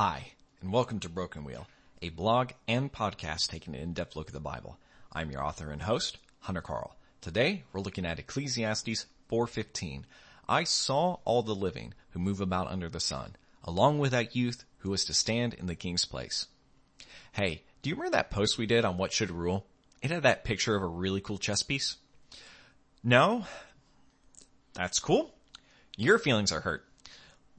Hi, and welcome to Broken Wheel, a blog and podcast taking an in-depth look at the Bible. I'm your author and host, Hunter Carl. Today, we're looking at Ecclesiastes 4.15. I saw all the living who move about under the sun, along with that youth who was to stand in the king's place. Hey, do you remember that post we did on what should rule? It had that picture of a really cool chess piece. No? That's cool. Your feelings are hurt.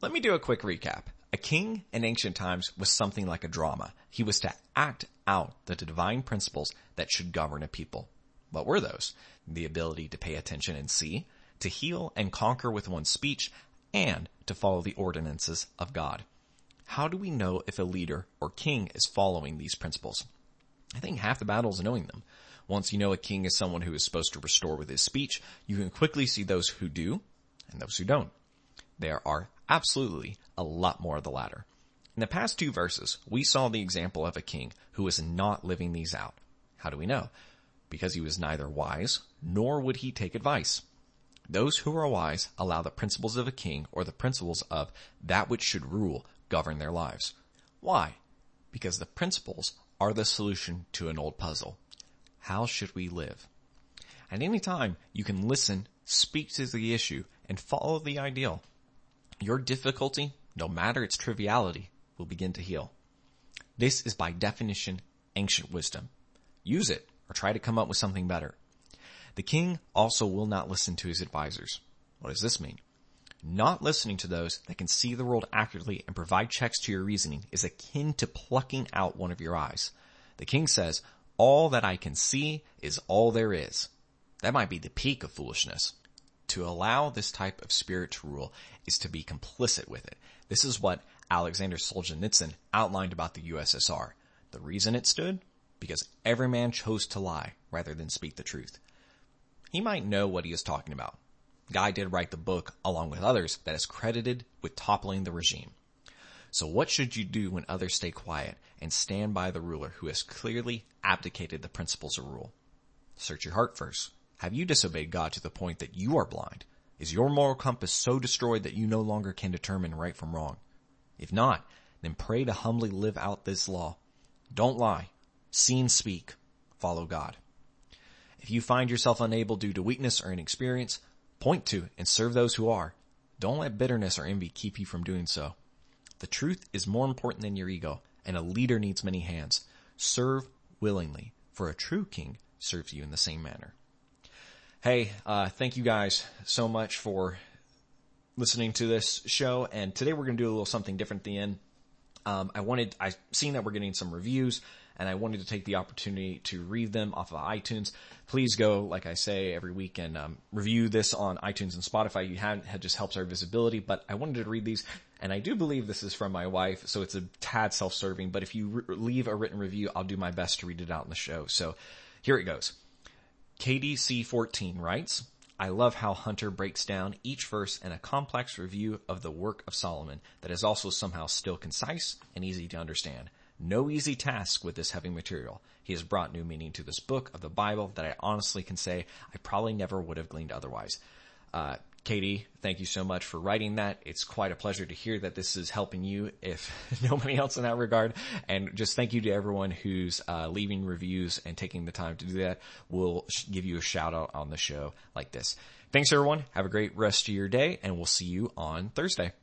Let me do a quick recap. A king in ancient times was something like a drama. He was to act out the divine principles that should govern a people. What were those? The ability to pay attention and see, to heal and conquer with one's speech, and to follow the ordinances of God. How do we know if a leader or king is following these principles? I think half the battle is knowing them. Once you know a king is someone who is supposed to restore with his speech, you can quickly see those who do and those who don't. There are absolutely a lot more of the latter. In the past two verses, we saw the example of a king who was not living these out. How do we know? Because he was neither wise, nor would he take advice. Those who are wise allow the principles of a king or the principles of that which should rule govern their lives. Why? Because the principles are the solution to an old puzzle. How should we live? At any time, you can listen, speak to the issue, and follow the ideal. Your difficulty, no matter its triviality, will begin to heal. This is by definition ancient wisdom. Use it or try to come up with something better. The king also will not listen to his advisors. What does this mean? Not listening to those that can see the world accurately and provide checks to your reasoning is akin to plucking out one of your eyes. The king says, all that I can see is all there is. That might be the peak of foolishness. To allow this type of spirit to rule is to be complicit with it. This is what Alexander Solzhenitsyn outlined about the USSR. The reason it stood? Because every man chose to lie rather than speak the truth. He might know what he is talking about. Guy did write the book along with others that is credited with toppling the regime. So what should you do when others stay quiet and stand by the ruler who has clearly abdicated the principles of rule? Search your heart first. Have you disobeyed God to the point that you are blind? Is your moral compass so destroyed that you no longer can determine right from wrong? If not, then pray to humbly live out this law. Don't lie. See and speak. Follow God. If you find yourself unable due to weakness or inexperience, point to and serve those who are. Don't let bitterness or envy keep you from doing so. The truth is more important than your ego, and a leader needs many hands. Serve willingly, for a true king serves you in the same manner. Hey, uh, thank you guys so much for listening to this show. And today we're going to do a little something different at the end. Um, I wanted, I seen that we're getting some reviews and I wanted to take the opportunity to read them off of iTunes. Please go, like I say every week and, um, review this on iTunes and Spotify. You have, it just helps our visibility, but I wanted to read these and I do believe this is from my wife, so it's a tad self-serving, but if you re- leave a written review, I'll do my best to read it out in the show. So here it goes. KDC14 writes, I love how Hunter breaks down each verse in a complex review of the work of Solomon that is also somehow still concise and easy to understand. No easy task with this heavy material. He has brought new meaning to this book of the Bible that I honestly can say I probably never would have gleaned otherwise. Uh, Katie, thank you so much for writing that. It's quite a pleasure to hear that this is helping you, if nobody else in that regard. And just thank you to everyone who's uh, leaving reviews and taking the time to do that. We'll give you a shout out on the show like this. Thanks everyone. Have a great rest of your day and we'll see you on Thursday.